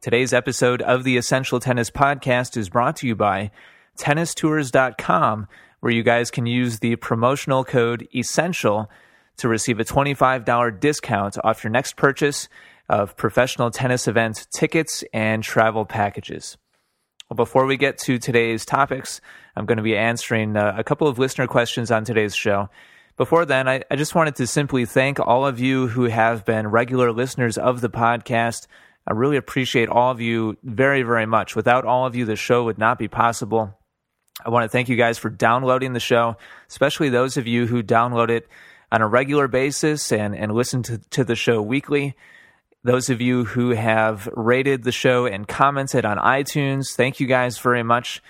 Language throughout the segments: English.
Today's episode of the Essential Tennis Podcast is brought to you by tennistours.com, where you guys can use the promotional code ESSENTIAL to receive a $25 discount off your next purchase of professional tennis event tickets and travel packages. Well, before we get to today's topics, I'm going to be answering uh, a couple of listener questions on today's show. Before then, I, I just wanted to simply thank all of you who have been regular listeners of the podcast I really appreciate all of you very, very much. Without all of you, the show would not be possible. I want to thank you guys for downloading the show, especially those of you who download it on a regular basis and, and listen to, to the show weekly. Those of you who have rated the show and commented on iTunes, thank you guys very much.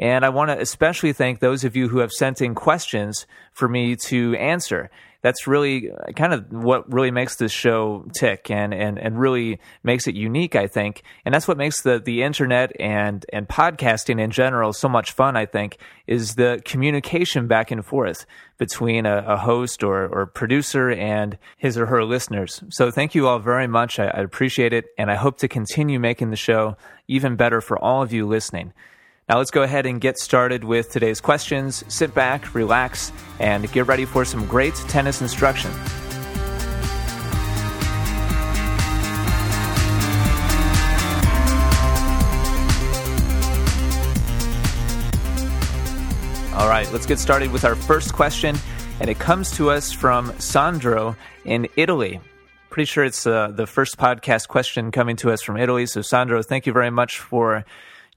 And I want to especially thank those of you who have sent in questions for me to answer that's really uh, kind of what really makes this show tick and, and, and really makes it unique, I think. And that's what makes the, the internet and, and podcasting in general so much fun, I think, is the communication back and forth between a, a host or, or producer and his or her listeners. So thank you all very much. I, I appreciate it. And I hope to continue making the show even better for all of you listening. Now let's go ahead and get started with today's questions. Sit back, relax, and get ready for some great tennis instruction. All right, let's get started with our first question, and it comes to us from Sandro in Italy. Pretty sure it's uh, the first podcast question coming to us from Italy. So, Sandro, thank you very much for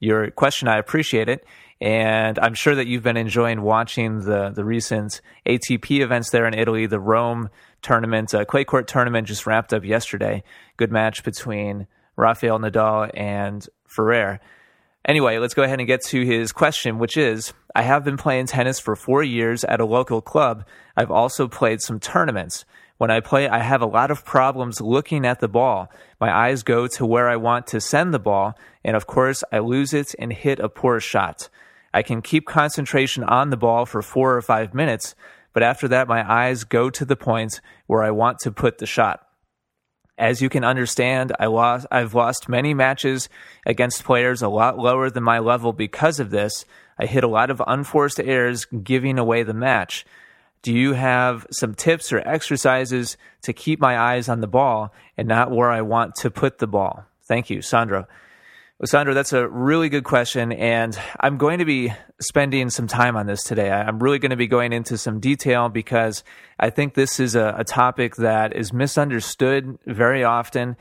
your question. I appreciate it. And I'm sure that you've been enjoying watching the, the recent ATP events there in Italy. The Rome tournament, uh, clay court tournament just wrapped up yesterday. Good match between Rafael Nadal and Ferrer. Anyway, let's go ahead and get to his question, which is I have been playing tennis for four years at a local club. I've also played some tournaments. When I play, I have a lot of problems looking at the ball. My eyes go to where I want to send the ball, and of course, I lose it and hit a poor shot. I can keep concentration on the ball for four or five minutes, but after that, my eyes go to the point where I want to put the shot. As you can understand, I lost, I've lost many matches against players a lot lower than my level because of this. I hit a lot of unforced errors, giving away the match. Do you have some tips or exercises to keep my eyes on the ball and not where I want to put the ball? Thank you, Sandra. Well, Sandro, that's a really good question, and I'm going to be spending some time on this today. I'm really going to be going into some detail because I think this is a, a topic that is misunderstood very often.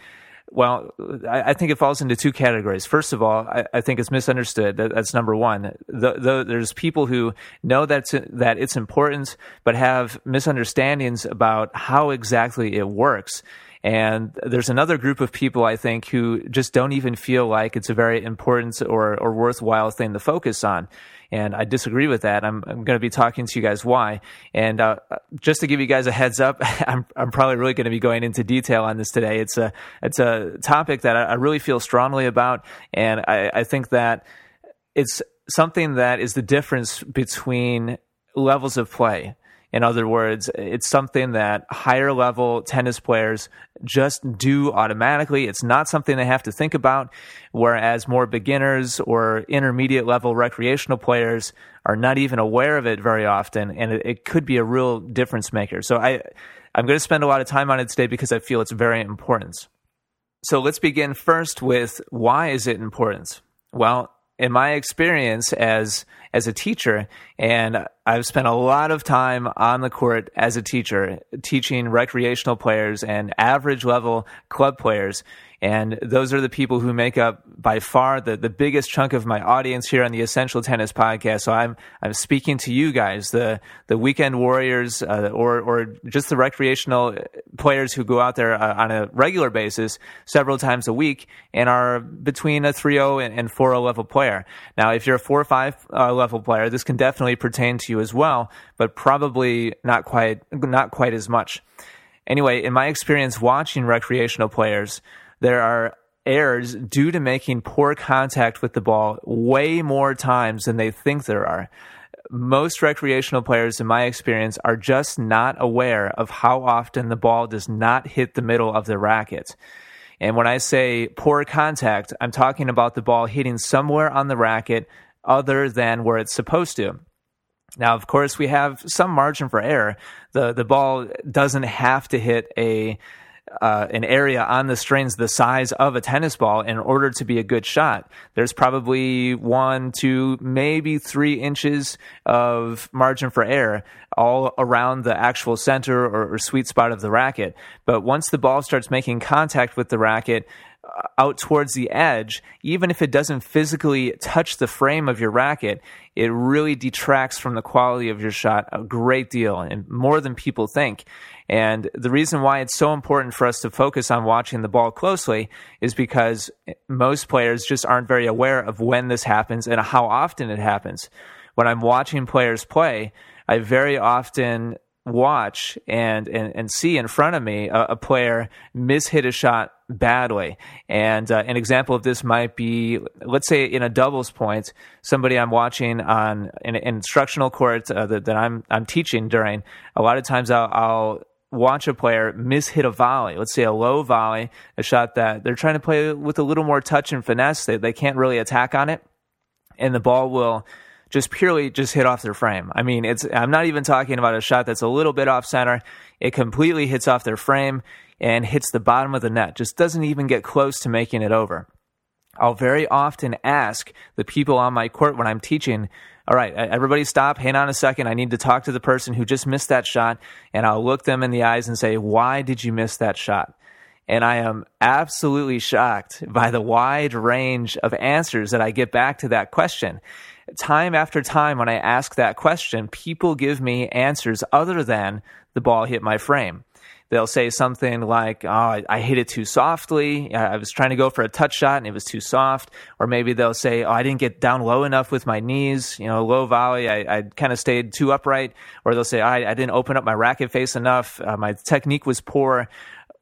Well, I, I, think it falls into two categories. First of all, I, I think it's misunderstood. That, that's number one. The, the, there's people who know that's, that it's important, but have misunderstandings about how exactly it works. And there's another group of people, I think, who just don't even feel like it's a very important or, or worthwhile thing to focus on. And I disagree with that. I'm, I'm going to be talking to you guys why. And uh, just to give you guys a heads up, I'm, I'm probably really going to be going into detail on this today. It's a, it's a topic that I really feel strongly about. And I, I think that it's something that is the difference between levels of play. In other words, it's something that higher level tennis players just do automatically. It's not something they have to think about, whereas more beginners or intermediate level recreational players are not even aware of it very often, and it, could be a real difference maker. So I, I'm going to spend a lot of time on it today because I feel it's very important. So let's begin first with why is it important? Well, in my experience as as a teacher and I've spent a lot of time on the court as a teacher teaching recreational players and average level club players And those are the people who make up by far the, the biggest chunk of my audience here on the Essential Tennis Podcast. So I'm I'm speaking to you guys, the the weekend warriors, uh, or or just the recreational players who go out there uh, on a regular basis, several times a week, and are between a 3-0 and, and 4-0 level player. Now, if you're a 4 or 5 uh, level player, this can definitely pertain to you as well, but probably not quite not quite as much. Anyway, in my experience watching recreational players, there are errors due to making poor contact with the ball way more times than they think there are. Most recreational players, in my experience, are just not aware of how often the ball does not hit the middle of the racket. And when I say poor contact, I'm talking about the ball hitting somewhere on the racket other than where it's supposed to. Now, of course, we have some margin for error. The the ball doesn't have to hit a uh, an area on the strings the size of a tennis ball in order to be a good shot. There's probably one, two, maybe three inches of margin for error all around the actual center or, or sweet spot of the racket. But once the ball starts making contact with the racket, uh, out towards the edge, even if it doesn't physically touch the frame of your racket, it really detracts from the quality of your shot a great deal and more than people think. And the reason why it's so important for us to focus on watching the ball closely is because most players just aren't very aware of when this happens and how often it happens. When I'm watching players play, I very often watch and, and, and see in front of me a, a player mishit a shot badly. And uh, an example of this might be, let's say in a doubles point, somebody I'm watching on an, an instructional court uh, that, that, I'm I'm teaching during. A lot of times I'll, I'll watch a player miss hit a volley, let's say a low volley, a shot that they're trying to play with a little more touch and finesse, they, they can't really attack on it, and the ball will just purely just hit off their frame. I mean, it's I'm not even talking about a shot that's a little bit off center. It completely hits off their frame and hits the bottom of the net. Just doesn't even get close to making it over. I'll very often ask the people on my court when I'm teaching, all right, everybody stop, hang on a second. I need to talk to the person who just missed that shot. And I'll look them in the eyes and say, why did you miss that shot? And I am absolutely shocked by the wide range of answers that I get back to that question. Time after time, when I ask that question, people give me answers other than the ball hit my frame they'll say something like, "Oh, I, I, hit it too softly. I was trying to go for a touch shot and it was too soft." Or maybe they'll say, "Oh, I didn't get down low enough with my knees. You know, low volley. I, I kind of stayed too upright." Or they'll say, I, I didn't open up my racket face enough. Uh, my technique was poor."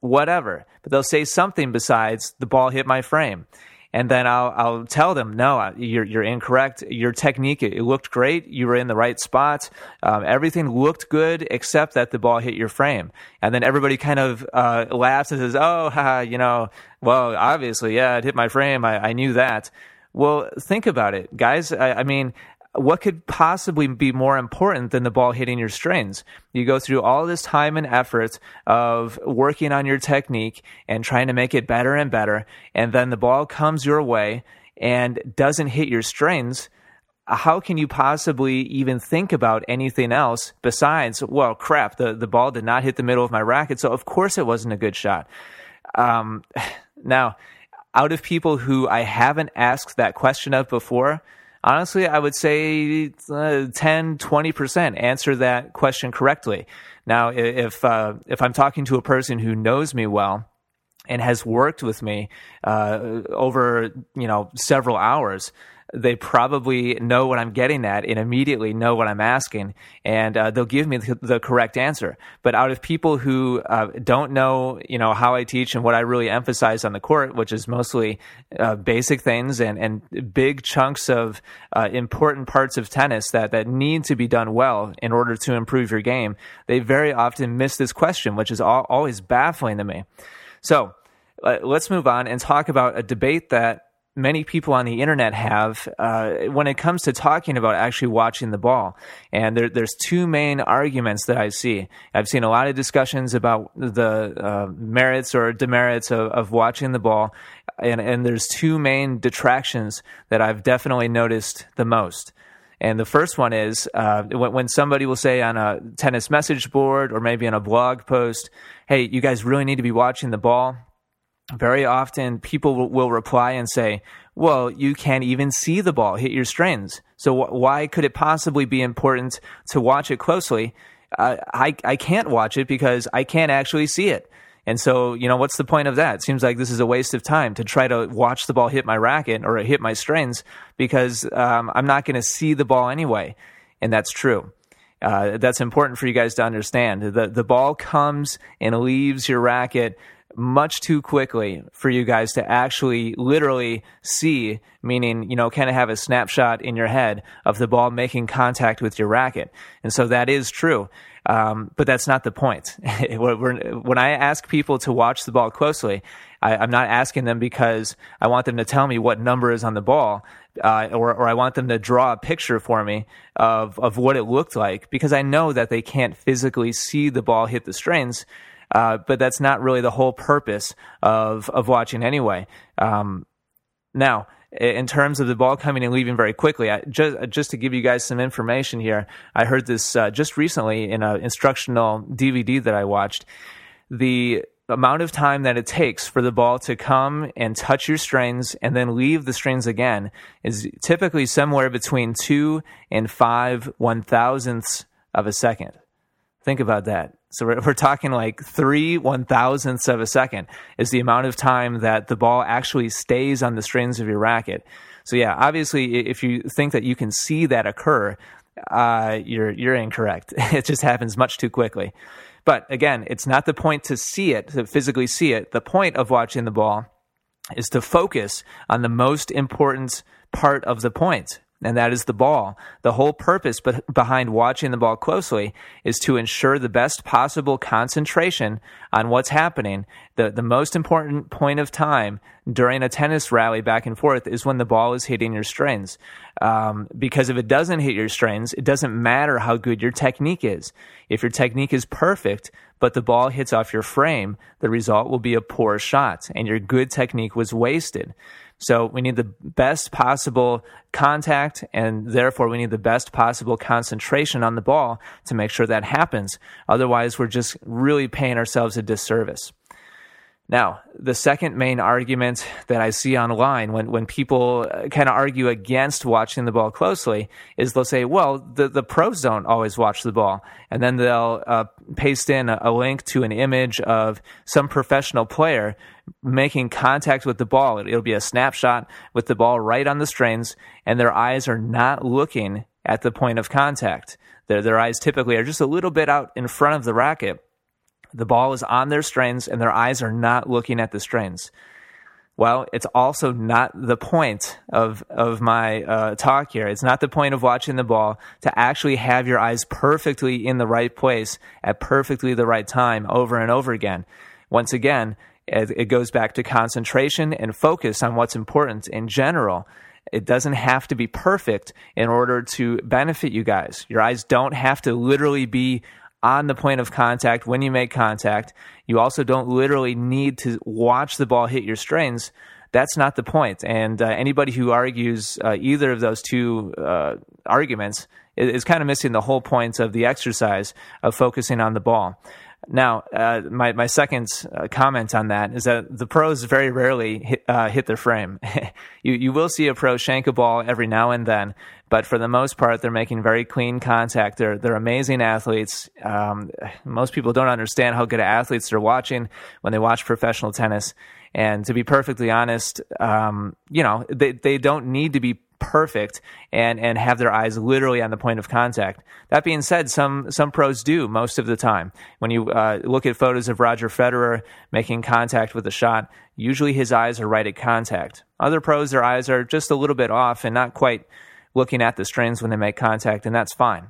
Whatever, but they'll say something besides the ball hit my frame and then I'll I'll tell them, no, you're you're incorrect. Your technique it, looked great. You were in the right spot. Um, everything looked good except that the ball hit your frame. And then everybody kind of uh, laughs and says, oh, you know, well, obviously, yeah, it hit my frame. I, I knew that. Well, think about it, guys. I, I mean, what could possibly be more important than the ball hitting your strings? You go through all this time and effort of working on your technique and trying to make it better and better, and then the ball comes your way and doesn't hit your strings. How can you possibly even think about anything else besides, well, crap, the, the ball did not hit the middle of my racket, so of course it wasn't a good shot. Um, now, out of people who I haven't asked that question of before, honestly, I would say uh, 10, 20% answer that question correctly. Now, if, uh, if I'm talking to a person who knows me well, and has worked with me uh, over you know several hours, they probably know what I'm getting at and immediately know what I'm asking, and uh, they'll give me the, the, correct answer. But out of people who uh, don't know, you know, how I teach and what I really emphasize on the court, which is mostly uh, basic things and, and big chunks of uh, important parts of tennis that, that need to be done well in order to improve your game, they very often miss this question, which is all, always baffling to me. So, uh, let's move on and talk about a debate that many people on the internet have uh, when it comes to talking about actually watching the ball. And there, there's two main arguments that I see. I've seen a lot of discussions about the uh, merits or demerits of, of watching the ball. And, and there's two main detractions that I've definitely noticed the most. And the first one is uh, when, somebody will say on a tennis message board or maybe on a blog post, hey, you guys really need to be watching the ball very often people will, reply and say, well, you can't even see the ball hit your strings. So wh- why could it possibly be important to watch it closely? Uh, I, I can't watch it because I can't actually see it. And so, you know, what's the point of that? It seems like this is a waste of time to try to watch the ball hit my racket or hit my strings because um, I'm not going to see the ball anyway. And that's true. Uh, that's important for you guys to understand. The, the ball comes and leaves your racket much too quickly for you guys to actually literally see, meaning, you know, kind of have a snapshot in your head of the ball making contact with your racket. And so that is true. Um, but that's not the point. when I ask people to watch the ball closely, I, am not asking them because I want them to tell me what number is on the ball, uh, or, or I want them to draw a picture for me of, of what it looked like because I know that they can't physically see the ball hit the strings. Uh, but that's not really the whole purpose of of watching anyway. Um, now, in terms of the ball coming and leaving very quickly, I, just just to give you guys some information here, I heard this uh, just recently in an instructional DVD that I watched. The amount of time that it takes for the ball to come and touch your strings and then leave the strings again is typically somewhere between two and five one thousandths of a second. Think about that. So we're, we're talking like three one thousandths of a second is the amount of time that the ball actually stays on the strings of your racket. So yeah, obviously, if you think that you can see that occur, uh, you're you're incorrect. it just happens much too quickly. But again, it's not the point to see it, to physically see it. The point of watching the ball is to focus on the most important part of the point, and that is the ball. The whole purpose behind watching the ball closely is to ensure the best possible concentration on what's happening. The, the most important point of time during a tennis rally back and forth is when the ball is hitting your strings. Um, because if it doesn't hit your strings, it doesn't matter how good your technique is. If your technique is perfect, but the ball hits off your frame, the result will be a poor shot, and your good technique was wasted. So we need the best possible contact, and therefore we need the best possible concentration on the ball to make sure that happens. Otherwise, we're just really paying ourselves a disservice. Now, the second main argument that I see online when, when people uh, kind of argue against watching the ball closely is they'll say, well, the, the pros don't always watch the ball. And then they'll uh, paste in a, a link to an image of some professional player making contact with the ball. It'll be a snapshot with the ball right on the strings, and their eyes are not looking at the point of contact. Their, their eyes typically are just a little bit out in front of the racket. The ball is on their strings, and their eyes are not looking at the strings. Well, it's also not the point of of my uh, talk here. It's not the point of watching the ball to actually have your eyes perfectly in the right place at perfectly the right time over and over again. Once again, it goes back to concentration and focus on what's important in general. It doesn't have to be perfect in order to benefit you guys. Your eyes don't have to literally be on the point of contact when you make contact. You also don't literally need to watch the ball hit your strings. That's not the point. And uh, anybody who argues uh, either of those two uh, arguments is, is kind of missing the whole point of the exercise of focusing on the ball. Now, uh, my my second uh, comment on that is that the pros very rarely hit, uh, hit their frame. you you will see a pro shank a ball every now and then, but for the most part, they're making very clean contact. They're they're amazing athletes. Um, most people don't understand how good athletes they're watching when they watch professional tennis. And to be perfectly honest, um, you know, they they don't need to be perfect and and have their eyes literally on the point of contact. That being said, some some pros do most of the time. When you uh, look at photos of Roger Federer making contact with a shot, usually his eyes are right at contact. Other pros, their eyes are just a little bit off and not quite looking at the strings when they make contact, and that's fine.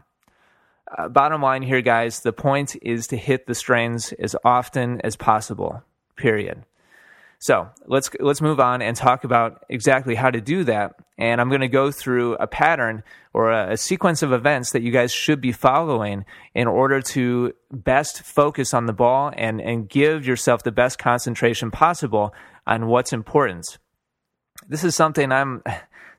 Uh, bottom line here, guys, the point is to hit the strings as often as possible. Period. So let's let's move on and talk about exactly how to do that. And I'm going to go through a pattern or a, a, sequence of events that you guys should be following in order to best focus on the ball and and give yourself the best concentration possible on what's important. this is something I'm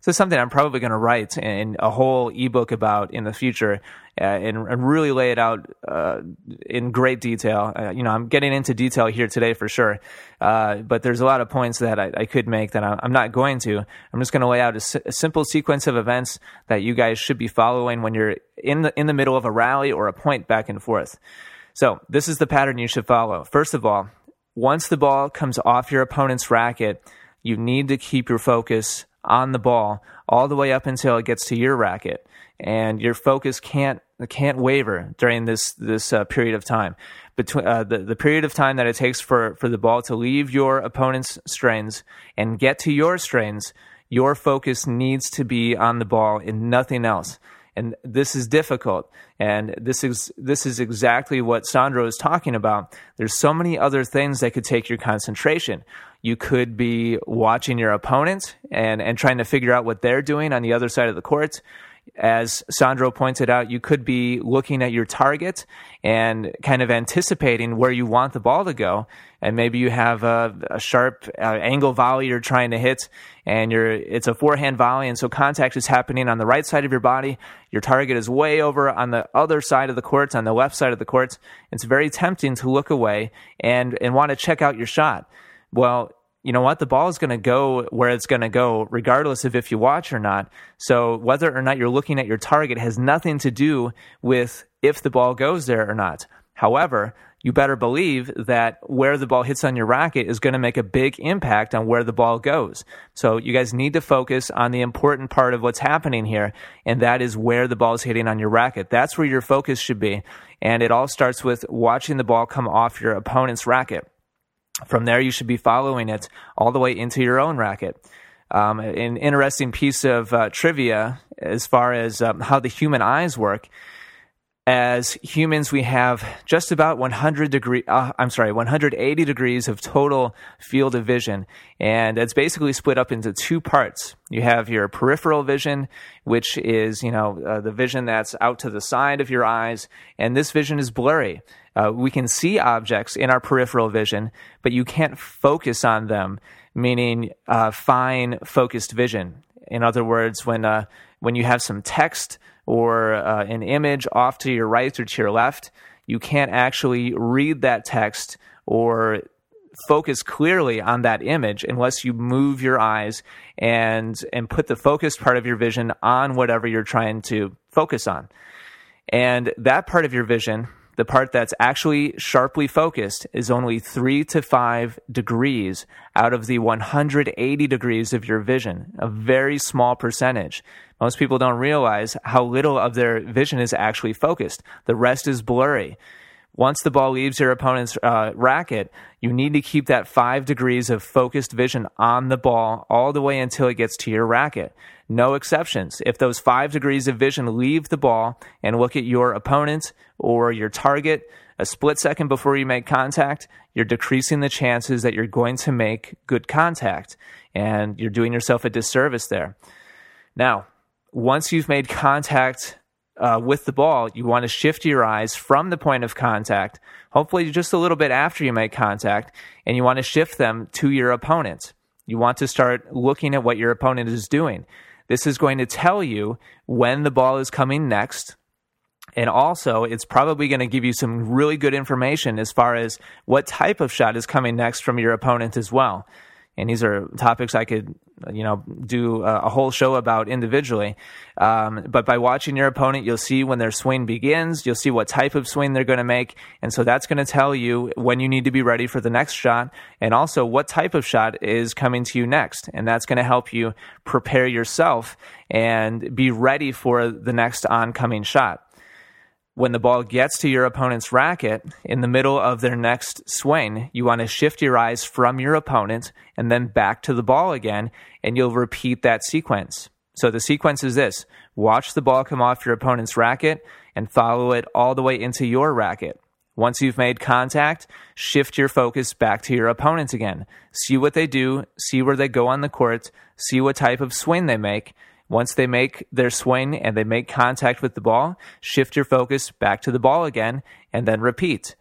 is something I'm probably going to write in a whole ebook about in the future uh, and, and, really lay it out uh, in great detail. Uh, you know, I'm getting into detail here today for sure, uh, but there's a lot of points that I, I could make that I'm not going to. I'm just going to lay out a, a, simple sequence of events that you guys should be following when you're in the in the middle of a rally or a point back and forth. So this is the pattern you should follow. First of all, once the ball comes off your opponent's racket, you need to keep your focus on the ball all the way up until it gets to your racket, and your focus can't can't waver during this this uh, period of time. Between uh, the the period of time that it takes for for the ball to leave your opponent's strings and get to your strings, your focus needs to be on the ball and nothing else. And this is difficult. And this is this is exactly what Sandro is talking about. There's so many other things that could take your concentration you could be watching your opponent and and trying to figure out what they're doing on the other side of the court as Sandro pointed out, you could be looking at your target and kind of anticipating where you want the ball to go. And maybe you have a, a sharp uh, angle volley you're trying to hit, and you're it's a forehand volley, and so contact is happening on the right side of your body. Your target is way over on the other side of the court, on the left side of the court. It's very tempting to look away and and want to check out your shot. Well, you know what? The ball is going to go where it's going to go, regardless of if you watch or not. So whether or not you're looking at your target has nothing to do with if the ball goes there or not. However, you better believe that where the ball hits on your racket is going to make a big impact on where the ball goes. So you guys need to focus on the important part of what's happening here, and that is where the ball is hitting on your racket. That's where your focus should be. And it all starts with watching the ball come off your opponent's racket. From there, you should be following it all the way into your own racket. Um, an interesting piece of uh, trivia as far as um, how the human eyes work. As humans, we have just about 100 degree. Uh, I'm sorry, 180 degrees of total field of vision, and it's basically split up into two parts. You have your peripheral vision, which is you know uh, the vision that's out to the side of your eyes, and this vision is blurry. Uh, we can see objects in our peripheral vision, but you can't focus on them, meaning uh, fine focused vision. In other words, when uh, when you have some text or uh, an image off to your right or to your left, you can't actually read that text or focus clearly on that image unless you move your eyes and and put the focused part of your vision on whatever you're trying to focus on. And that part of your vision the part that's actually sharply focused is only three to five degrees out of the 180 degrees of your vision, a very small percentage. Most people don't realize how little of their vision is actually focused. The rest is blurry. Once the ball leaves your opponent's uh, racket, you need to keep that five degrees of focused vision on the ball all the way until it gets to your racket. No exceptions. If those five degrees of vision leave the ball and look at your opponent or your target a split second before you make contact, you're decreasing the chances that you're going to make good contact. And you're doing yourself a disservice there. Now, once you've made contact uh, with the ball, you want to shift your eyes from the point of contact, hopefully just a little bit after you make contact, and you want to shift them to your opponent. You want to start looking at what your opponent is doing. This is going to tell you when the ball is coming next. And also, it's probably going to give you some really good information as far as what type of shot is coming next from your opponent as well and these are topics I could, you know, do a, whole show about individually. Um, but by watching your opponent, you'll see when their swing begins, you'll see what type of swing they're going to make, and so that's going to tell you when you need to be ready for the next shot, and also what type of shot is coming to you next, and that's going to help you prepare yourself and be ready for the next oncoming shot when the ball gets to your opponent's racket in the middle of their next swing, you want to shift your eyes from your opponent and then back to the ball again, and you'll repeat that sequence. So the sequence is this watch the ball come off your opponent's racket and follow it all the way into your racket. Once you've made contact, shift your focus back to your opponent again. See what they do, see where they go on the court, see what type of swing they make, once they make their swing and they make contact with the ball, shift your focus back to the ball again and then repeat.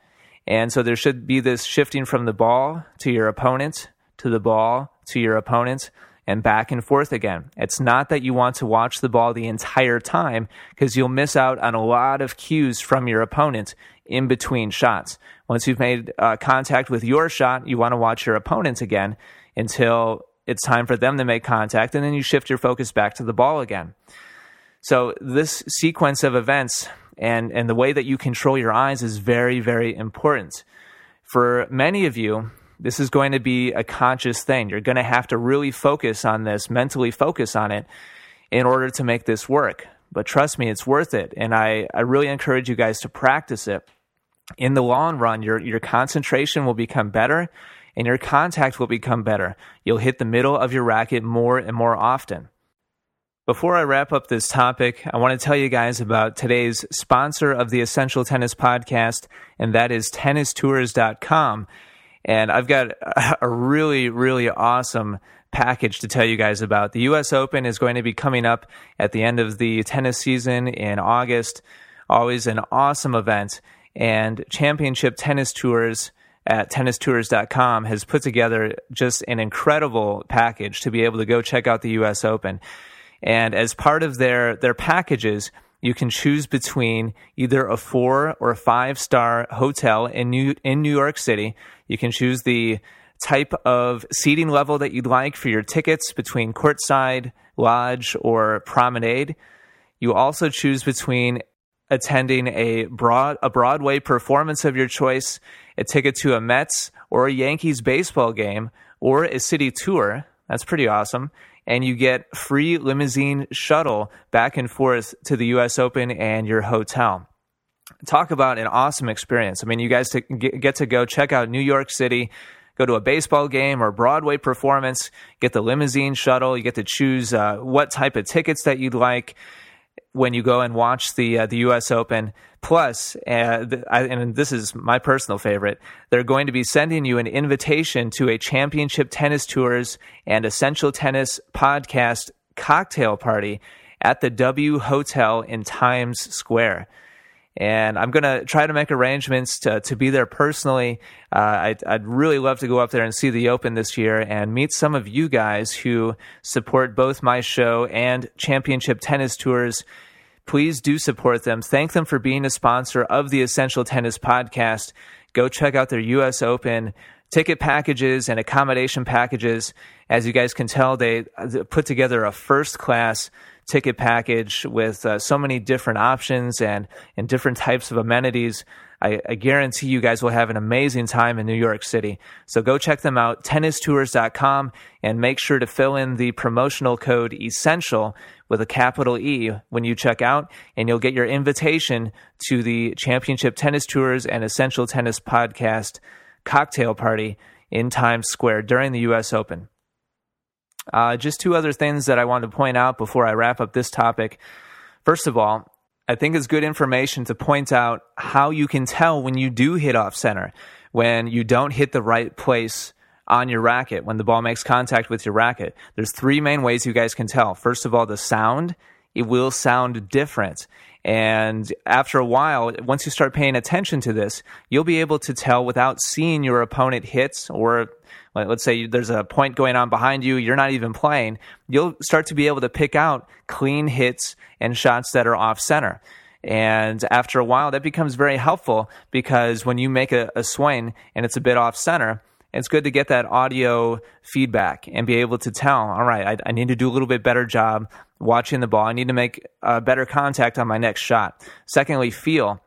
And so there should be this shifting from the ball to your opponent, to the ball, to your opponent. and back and forth again. It's not that you want to watch the ball the entire time because you'll miss out on a lot of cues from your opponent in between shots. Once you've made uh, contact with your shot, you want to watch your opponent again until it's time for them to make contact, and then you shift your focus back to the ball again. So, this sequence of events and, and the way that you control your eyes is very, very important. For many of you, this is going to be a conscious thing. You're going to have to really focus on this, mentally focus on it in order to make this work. But trust me, it's worth it. And I, I really encourage you guys to practice it. In the long run, your, your concentration will become better and your contact will become better. You'll hit the middle of your racket more and more often. Before I wrap up this topic, I want to tell you guys about today's sponsor of the Essential Tennis Podcast, and that is tennistours.com. And I've got a really, really awesome package to tell you guys about. The US Open is going to be coming up at the end of the tennis season in August. Always an awesome event. And Championship Tennis Tours at tennistours.com has put together just an incredible package to be able to go check out the US Open. And as part of their, their packages, you can choose between either a four or five star hotel in New, in New York City. You can choose the type of seating level that you'd like for your tickets between courtside, lodge, or promenade. You also choose between attending a broad a Broadway performance of your choice, a ticket to a Mets or a Yankees baseball game, or a city tour. That's pretty awesome. And you get free limousine shuttle back and forth to the US Open and your hotel. Talk about an awesome experience. I mean, you guys get to go check out New York City, go to a baseball game or Broadway performance, get the limousine shuttle. You get to choose uh, what type of tickets that you'd like when you go and watch the uh, the U.S. Open. Plus, uh, I, and this is my personal favorite, they're going to be sending you an invitation to a Championship Tennis Tours and Essential Tennis podcast cocktail party at the W Hotel in Times Square and I'm going to try to make arrangements to, to be there personally. Uh, I'd, I'd, really love to go up there and see the Open this year and meet some of you guys who support both my show and Championship Tennis Tours. Please do support them. Thank them for being a sponsor of the Essential Tennis Podcast. Go check out their U.S. Open ticket packages and accommodation packages. As you guys can tell, they put together a first class ticket package with uh, so many different options and, and different types of amenities. I, I, guarantee you guys will have an amazing time in New York City. So go check them out, tennistours.com, and make sure to fill in the promotional code ESSENTIAL with a capital E when you check out, and you'll get your invitation to the Championship Tennis Tours and Essential Tennis Podcast cocktail party in Times Square during the U.S. Open. Uh, just two other things that I want to point out before I wrap up this topic. First of all, I think it's good information to point out how you can tell when you do hit off center, when you don't hit the right place on your racket, when the ball makes contact with your racket. There's three main ways you guys can tell. First of all, the sound, it will sound different. And after a while, once you start paying attention to this, you'll be able to tell without seeing your opponent hits or let's say there's a point going on behind you, you're not even playing, you'll start to be able to pick out clean hits and shots that are off center. And after a while, that becomes very helpful because when you make a, a swing and it's a bit off center, it's good to get that audio feedback and be able to tell, all right, I, I, need to do a little bit better job watching the ball. I need to make uh, better contact on my next shot. Secondly, feel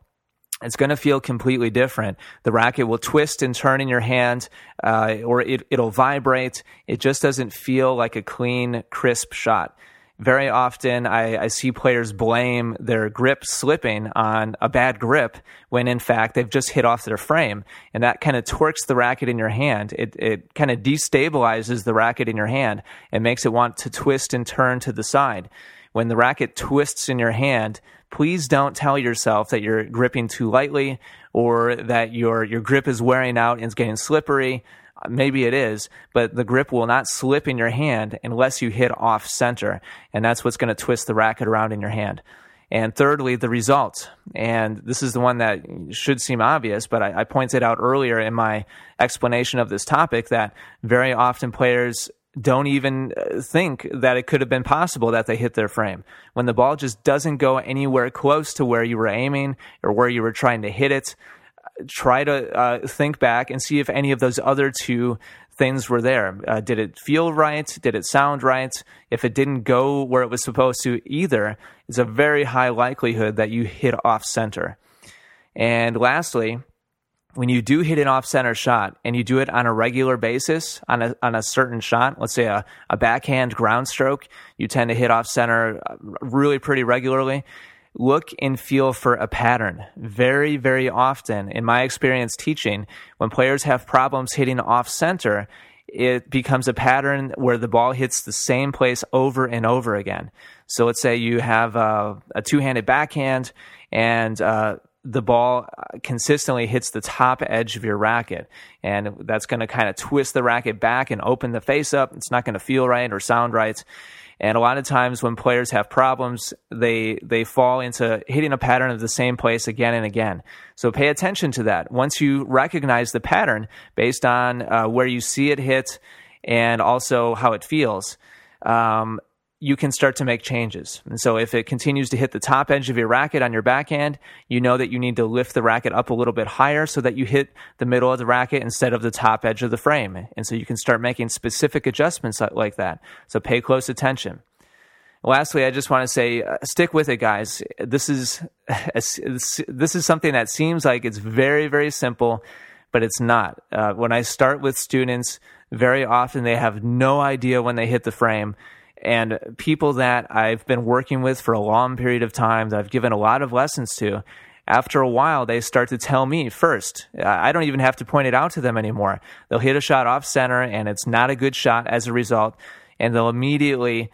it's going to feel completely different. The racket will twist and turn in your hand, uh, or it, it'll vibrate. It just doesn't feel like a clean, crisp shot. Very often, I, I, see players blame their grip slipping on a bad grip when in fact they've just hit off their frame. And that kind of torques the racket in your hand. It, it kind of destabilizes the racket in your hand and makes it want to twist and turn to the side. When the racket twists in your hand, please don't tell yourself that you're gripping too lightly or that your your grip is wearing out and it's getting slippery. Uh, maybe it is, but the grip will not slip in your hand unless you hit off center, and that's what's going to twist the racket around in your hand. And thirdly, the result. And this is the one that should seem obvious, but I, I, pointed out earlier in my explanation of this topic that very often players don't even uh, think that it could have been possible that they hit their frame. When the ball just doesn't go anywhere close to where you were aiming or where you were trying to hit it, try to uh, think back and see if any of those other two things were there. Uh, did it feel right? Did it sound right? If it didn't go where it was supposed to either, it's a very high likelihood that you hit off center. And lastly, when you do hit an off center shot and you do it on a regular basis on a, on a certain shot, let's say a, a backhand ground stroke, you tend to hit off center uh, really pretty regularly. Look and feel for a pattern. Very, very often, in my experience teaching, when players have problems hitting off center, it becomes a pattern where the ball hits the same place over and over again. So let's say you have a, a two handed backhand and uh, the ball uh, consistently hits the top edge of your racket. And that's going to kind of twist the racket back and open the face up. It's not going to feel right or sound right. And a lot of times when players have problems, they, they fall into hitting a pattern of the same place again and again. So pay attention to that. Once you recognize the pattern based on uh, where you see it hit and also how it feels, um, you can start to make changes. And so if it continues to hit the top edge of your racket on your backhand, you know that you need to lift the racket up a little bit higher so that you hit the middle of the racket instead of the top edge of the frame. And so you can start making specific adjustments like that. So pay close attention. Lastly, I just want to say, uh, stick with it, guys. This is this is something that seems like it's very, very simple, but it's not. Uh, when I start with students, very often they have no idea when they hit the frame and people that I've been working with for a long period of time that I've given a lot of lessons to, after a while, they start to tell me first. I don't even have to point it out to them anymore. They'll hit a shot off center and it's not a good shot as a result. And they'll immediately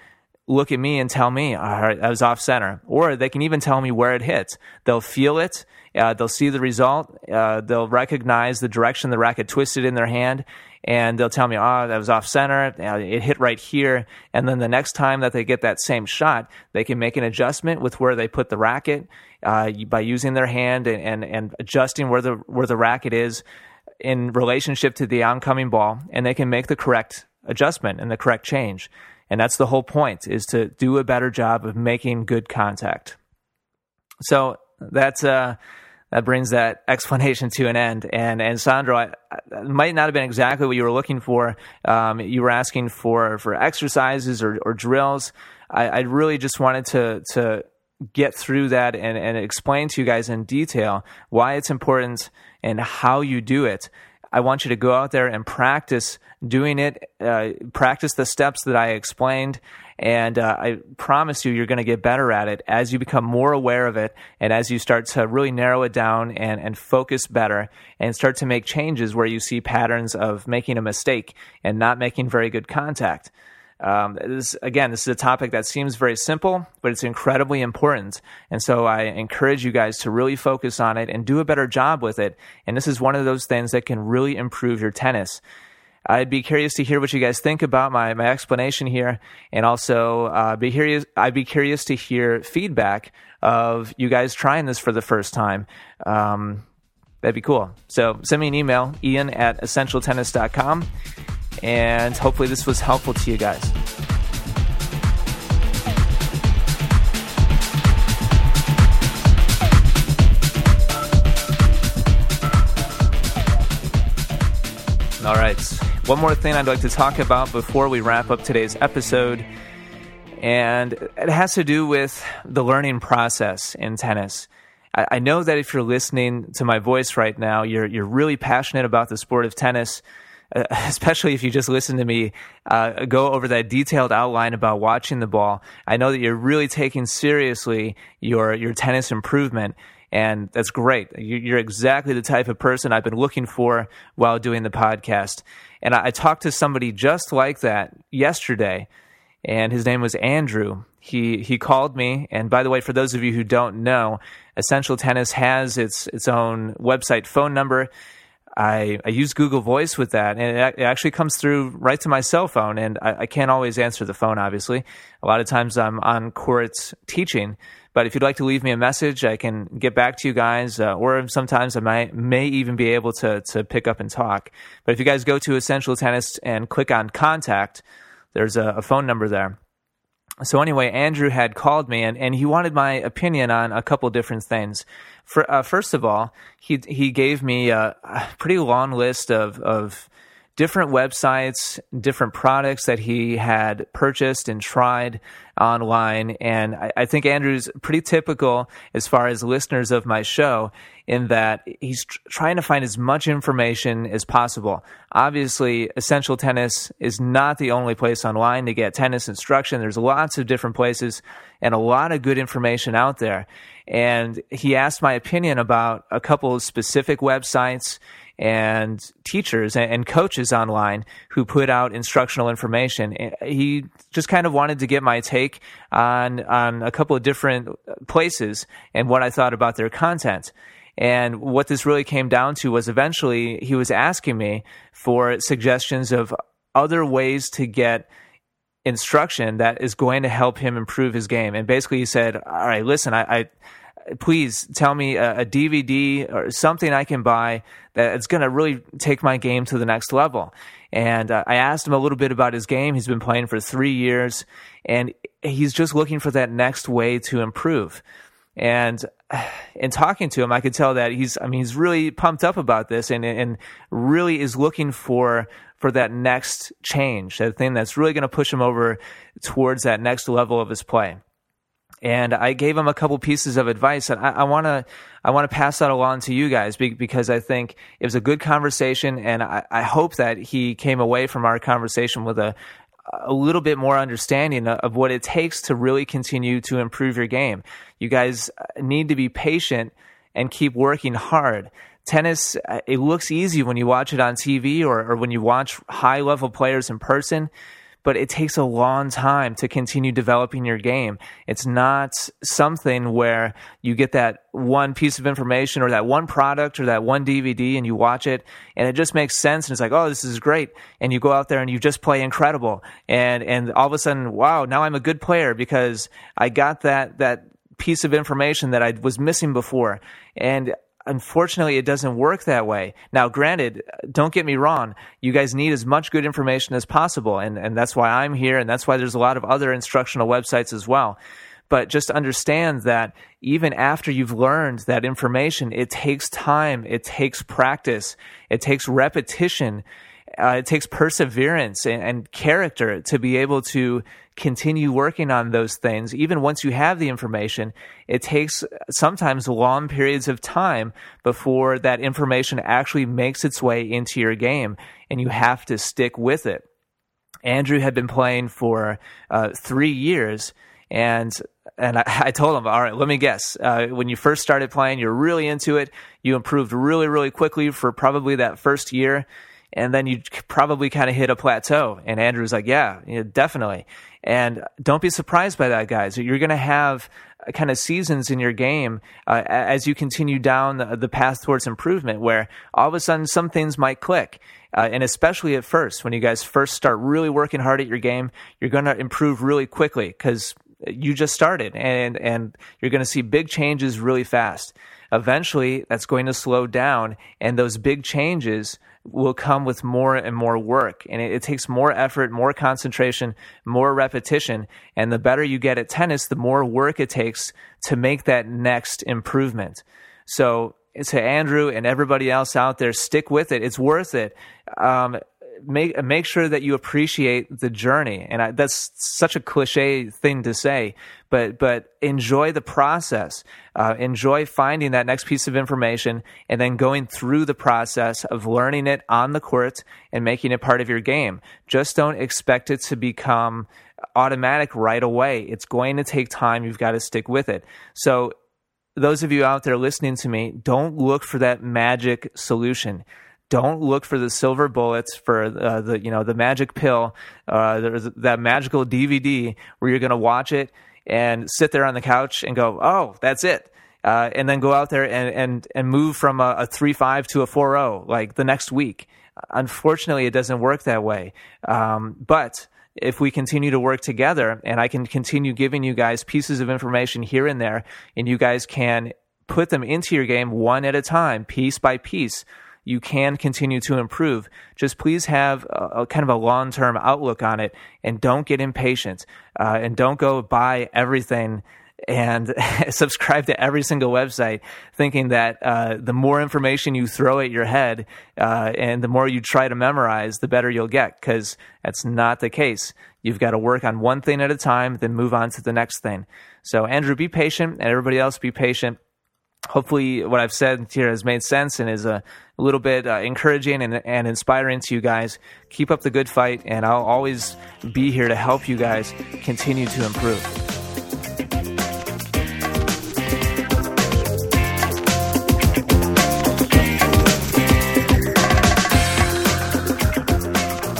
look at me and tell me, all right, that was off center. Or they can even tell me where it hit. They'll feel it. Uh, they'll see the result. Uh, they'll recognize the direction the racket twisted in their hand and they'll tell me, oh, that was off center. It hit right here. And then the next time that they get that same shot, they can make an adjustment with where they put the racket uh, by using their hand and, and, and adjusting where the, where the racket is in relationship to the oncoming ball. And they can make the correct adjustment and the correct change. And that's the whole point is to do a better job of making good contact. So that's, uh, that brings that explanation to an end. And and Sandro, I, I, might not have been exactly what you were looking for. Um, you were asking for for exercises or, or drills. I, I really just wanted to to get through that and, and explain to you guys in detail why it's important and how you do it. I want you to go out there and practice doing it, uh, practice the steps that I explained, and uh, I promise you, you're going to get better at it as you become more aware of it and as you start to really narrow it down and, and focus better and start to make changes where you see patterns of making a mistake and not making very good contact. Um, this, again, this is a topic that seems very simple, but it's incredibly important. And so I encourage you guys to really focus on it and do a better job with it. And this is one of those things that can really improve your tennis. I'd be curious to hear what you guys think about my, my explanation here, and also uh, be curious. I'd be curious to hear feedback of you guys trying this for the first time. Um, that'd be cool. So send me an email, Ian at essentialtennis.com, and hopefully this was helpful to you guys. One more thing I'd like to talk about before we wrap up today's episode, and it has to do with the learning process in tennis. I, know that if you're listening to my voice right now, you're you're really passionate about the sport of tennis. Uh, especially if you just listen to me uh, go over that detailed outline about watching the ball, I know that you're really taking seriously your your tennis improvement and that's great. You're exactly the type of person I've been looking for while doing the podcast. And I talked to somebody just like that yesterday, and his name was Andrew. He he called me, and by the way, for those of you who don't know, Essential Tennis has its its own website phone number. I, I use Google Voice with that, and it, it actually comes through right to my cell phone. And I, I can't always answer the phone, obviously. A lot of times I'm on court teaching, but if you'd like to leave me a message, I can get back to you guys, uh, or sometimes I might may even be able to to pick up and talk. But if you guys go to Essential Tennis and click on Contact, there's a, a phone number there. So anyway, Andrew had called me and, and he wanted my opinion on a couple different things. For, uh, first of all, he he gave me a, a pretty long list of of different websites, different products that he had purchased and tried online. And I, I, think Andrew's pretty typical as far as listeners of my show in that he's tr- trying to find as much information as possible. Obviously, Essential Tennis is not the only place online to get tennis instruction. There's lots of different places and a lot of good information out there. And he asked my opinion about a couple of specific websites and teachers and coaches online who put out instructional information. Eh, he just kind of wanted to get my take on on a couple of different places and what I thought about their content. And what this really came down to was eventually he was asking me for suggestions of other ways to get instruction that is going to help him improve his game. And basically, he said, "All right, listen, I, I please tell me a, a, DVD or something I can buy that's going to really take my game to the next level. And uh, I asked him a little bit about his game. He's been playing for three years, and he's just looking for that next way to improve. And in talking to him, I could tell that he's, I mean, he's really pumped up about this and, and really is looking for, for that next change, that thing that's really going to push him over towards that next level of his play and I gave him a couple pieces of advice, and I want to I want to pass that along to you guys because I think it was a good conversation, and I, I hope that he came away from our conversation with a a little bit more understanding of what it takes to really continue to improve your game. You guys uh, need to be patient and keep working hard. Tennis, uh, it looks easy when you watch it on TV or, or when you watch high level players in person but it takes a long time to continue developing your game. It's not something where you get that one piece of information or that one product or that one DVD and you watch it and it just makes sense and it's like, oh, this is great. And you go out there and you just play incredible. And, and all of a sudden, wow, now I'm a good player because I got that, that piece of information that I was missing before. And unfortunately, it doesn't work that way. Now, granted, don't get me wrong, you guys need as much good information as possible, and, and that's why I'm here, and that's why there's a lot of other instructional websites as well. But just understand that even after you've learned that information, it takes time, it takes practice, it takes repetition uh, it takes perseverance and, and, character to be able to continue working on those things. Even once you have the information, it takes sometimes long periods of time before that information actually makes its way into your game, and you have to stick with it. Andrew had been playing for uh, three years, and and I, I, told him, all right, let me guess. Uh, when you first started playing, you're really into it. You improved really, really quickly for probably that first year and then you probably kind of hit a plateau. And Andrew's like, yeah, yeah definitely. And don't be surprised by that, guys. You're going to have uh, kind of seasons in your game uh, as you continue down the, the, path towards improvement where all of a sudden some things might click. Uh, and especially at first, when you guys first start really working hard at your game, you're going to improve really quickly because you just started and, and you're going to see big changes really fast. Eventually, that's going to slow down, and those big changes will come with more and more work. And it, it, takes more effort, more concentration, more repetition. And the better you get at tennis, the more work it takes to make that next improvement. So to Andrew and everybody else out there, stick with it. It's worth it. Um, make make sure that you appreciate the journey. And I, that's such a cliche thing to say, but but enjoy the process. Uh, enjoy finding that next piece of information and then going through the process of learning it on the court and making it part of your game. Just don't expect it to become automatic right away. It's going to take time. You've got to stick with it. So those of you out there listening to me, don't look for that magic solution don't look for the silver bullets for uh, the you know the magic pill uh, there's that magical dvd where you're going to watch it and sit there on the couch and go oh that's it. Uh, and then go out there and and and move from a, a 3-5 to a 4-0 like the next week. Unfortunately it doesn't work that way. Um, but if we continue to work together and I can continue giving you guys pieces of information here and there, and you guys can put them into your game one at a time, piece by piece, you can continue to improve. Just please have a, a kind of a long term outlook on it and don't get impatient uh, and don't go buy everything and subscribe to every single website, thinking that uh, the more information you throw at your head uh, and the more you try to memorize, the better you'll get, because that's not the case. You've got to work on one thing at a time, then move on to the next thing. So, Andrew, be patient, and everybody else be patient. Hopefully, what I've said here has made sense and is a little bit uh, encouraging and, and inspiring to you guys. Keep up the good fight, and I'll always be here to help you guys continue to improve.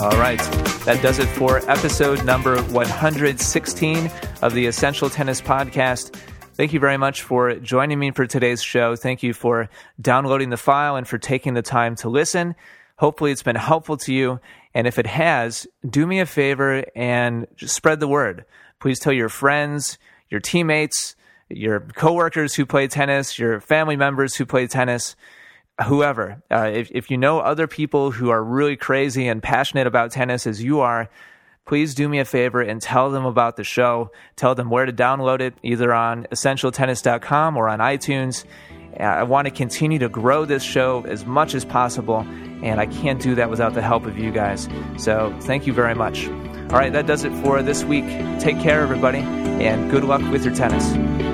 All right. That does it for episode number 116 of the Essential Tennis Podcast. Thank you very much for joining me for today's show. Thank you for downloading the file and for taking the time to listen. Hopefully, it's been helpful to you. And if it has, do me a favor and spread the word. Please tell your friends, your teammates, your coworkers who play tennis, your family members who play tennis whoever, uh, if, if you know other people who are really crazy and passionate about tennis as you are, please do me a favor and tell them about the show. Tell them where to download it, either on essentialtennis.com or on iTunes. I want to continue to grow this show as much as possible, and I can't do that without the help of you guys. So thank you very much. All right, that does it for this week. Take care, everybody, and good luck with your tennis.